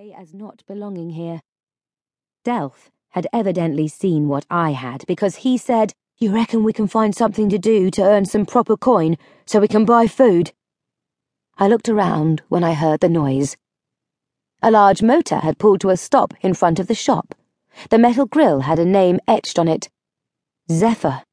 way as not belonging here. Delph had evidently seen what I had because he said, You reckon we can find something to do to earn some proper coin so we can buy food? I looked around when I heard the noise. A large motor had pulled to a stop in front of the shop. The metal grill had a name etched on it Zephyr.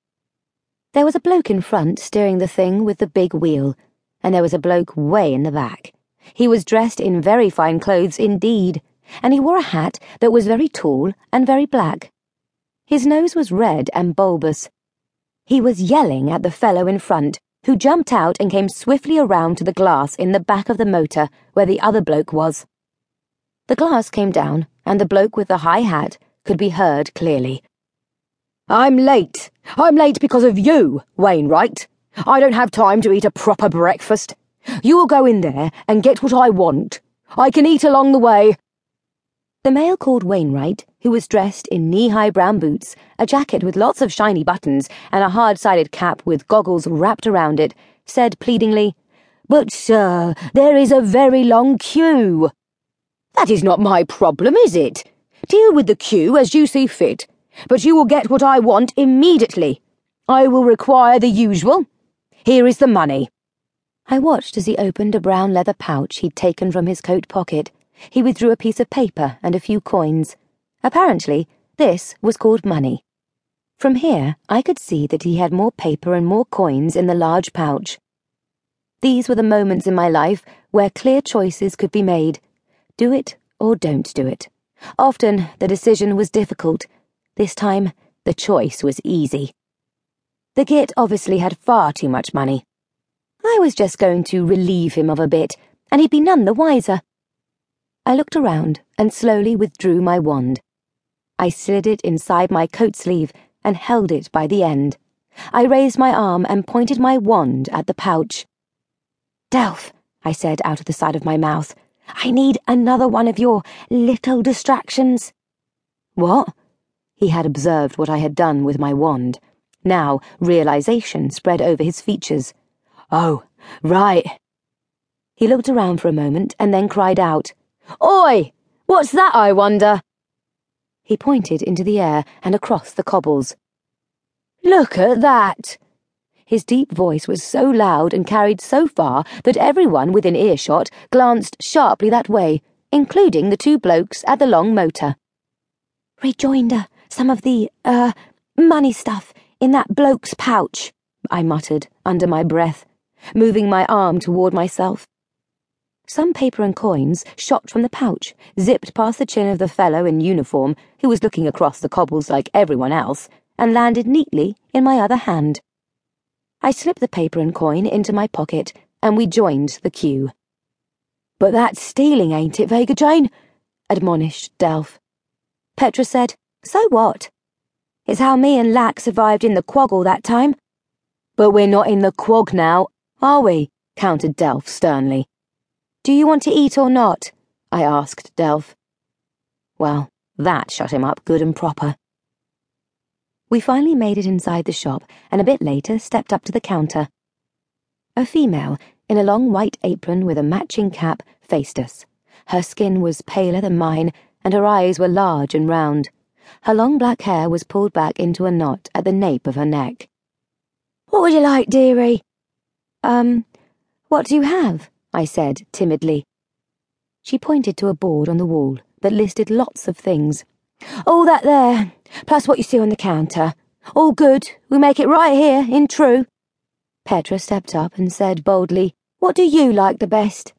There was a bloke in front steering the thing with the big wheel, and there was a bloke way in the back. He was dressed in very fine clothes indeed, and he wore a hat that was very tall and very black. His nose was red and bulbous. He was yelling at the fellow in front, who jumped out and came swiftly around to the glass in the back of the motor where the other bloke was. The glass came down, and the bloke with the high hat could be heard clearly. I'm late. I'm late because of you, Wainwright. I don't have time to eat a proper breakfast. You will go in there and get what I want. I can eat along the way. The male called Wainwright, who was dressed in knee high brown boots, a jacket with lots of shiny buttons, and a hard sided cap with goggles wrapped around it, said pleadingly, But, sir, there is a very long queue. That is not my problem, is it? Deal with the queue as you see fit, but you will get what I want immediately. I will require the usual. Here is the money. I watched as he opened a brown leather pouch he'd taken from his coat pocket. He withdrew a piece of paper and a few coins. Apparently, this was called money. From here, I could see that he had more paper and more coins in the large pouch. These were the moments in my life where clear choices could be made. Do it or don't do it. Often, the decision was difficult. This time, the choice was easy. The git obviously had far too much money. I was just going to relieve him of a bit, and he'd be none the wiser. I looked around and slowly withdrew my wand. I slid it inside my coat sleeve and held it by the end. I raised my arm and pointed my wand at the pouch. Delph, I said out of the side of my mouth, I need another one of your little distractions. What? He had observed what I had done with my wand. Now, realization spread over his features. Oh, right. He looked around for a moment and then cried out, Oi! What's that, I wonder? He pointed into the air and across the cobbles. Look at that! His deep voice was so loud and carried so far that everyone within earshot glanced sharply that way, including the two blokes at the long motor. Rejoinder, some of the, er, uh, money stuff in that bloke's pouch, I muttered under my breath moving my arm toward myself. Some paper and coins shot from the pouch, zipped past the chin of the fellow in uniform, who was looking across the cobbles like everyone else, and landed neatly in my other hand. I slipped the paper and coin into my pocket, and we joined the queue. But that's stealing, ain't it, Vega Jane? admonished Delph. Petra said, So what? It's how me and Lack survived in the quaggle that time. But we're not in the quag now, are we? countered Delph sternly. Do you want to eat or not? I asked Delph. Well, that shut him up good and proper. We finally made it inside the shop, and a bit later stepped up to the counter. A female, in a long white apron with a matching cap, faced us. Her skin was paler than mine, and her eyes were large and round. Her long black hair was pulled back into a knot at the nape of her neck. What would you like, dearie? Um, what do you have? I said timidly. She pointed to a board on the wall that listed lots of things. All that there, plus what you see on the counter. All good. We make it right here, in true. Petra stepped up and said boldly, What do you like the best?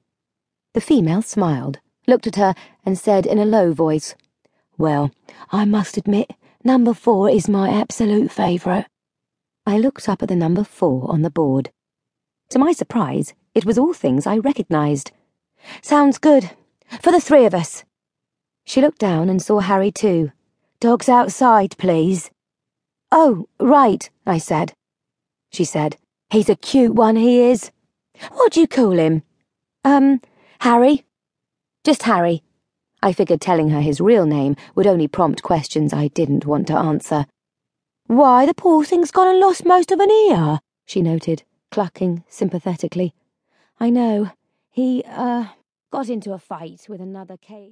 The female smiled, looked at her, and said in a low voice, Well, I must admit, number four is my absolute favourite. I looked up at the number four on the board. To my surprise, it was all things I recognized. Sounds good. For the three of us. She looked down and saw Harry Two. Dogs outside, please. Oh, right, I said. She said, He's a cute one, he is. What do you call him? Um, Harry. Just Harry. I figured telling her his real name would only prompt questions I didn't want to answer. Why, the poor thing's gone and lost most of an ear, she noted clucking sympathetically. I know. He, uh, got into a fight with another cage.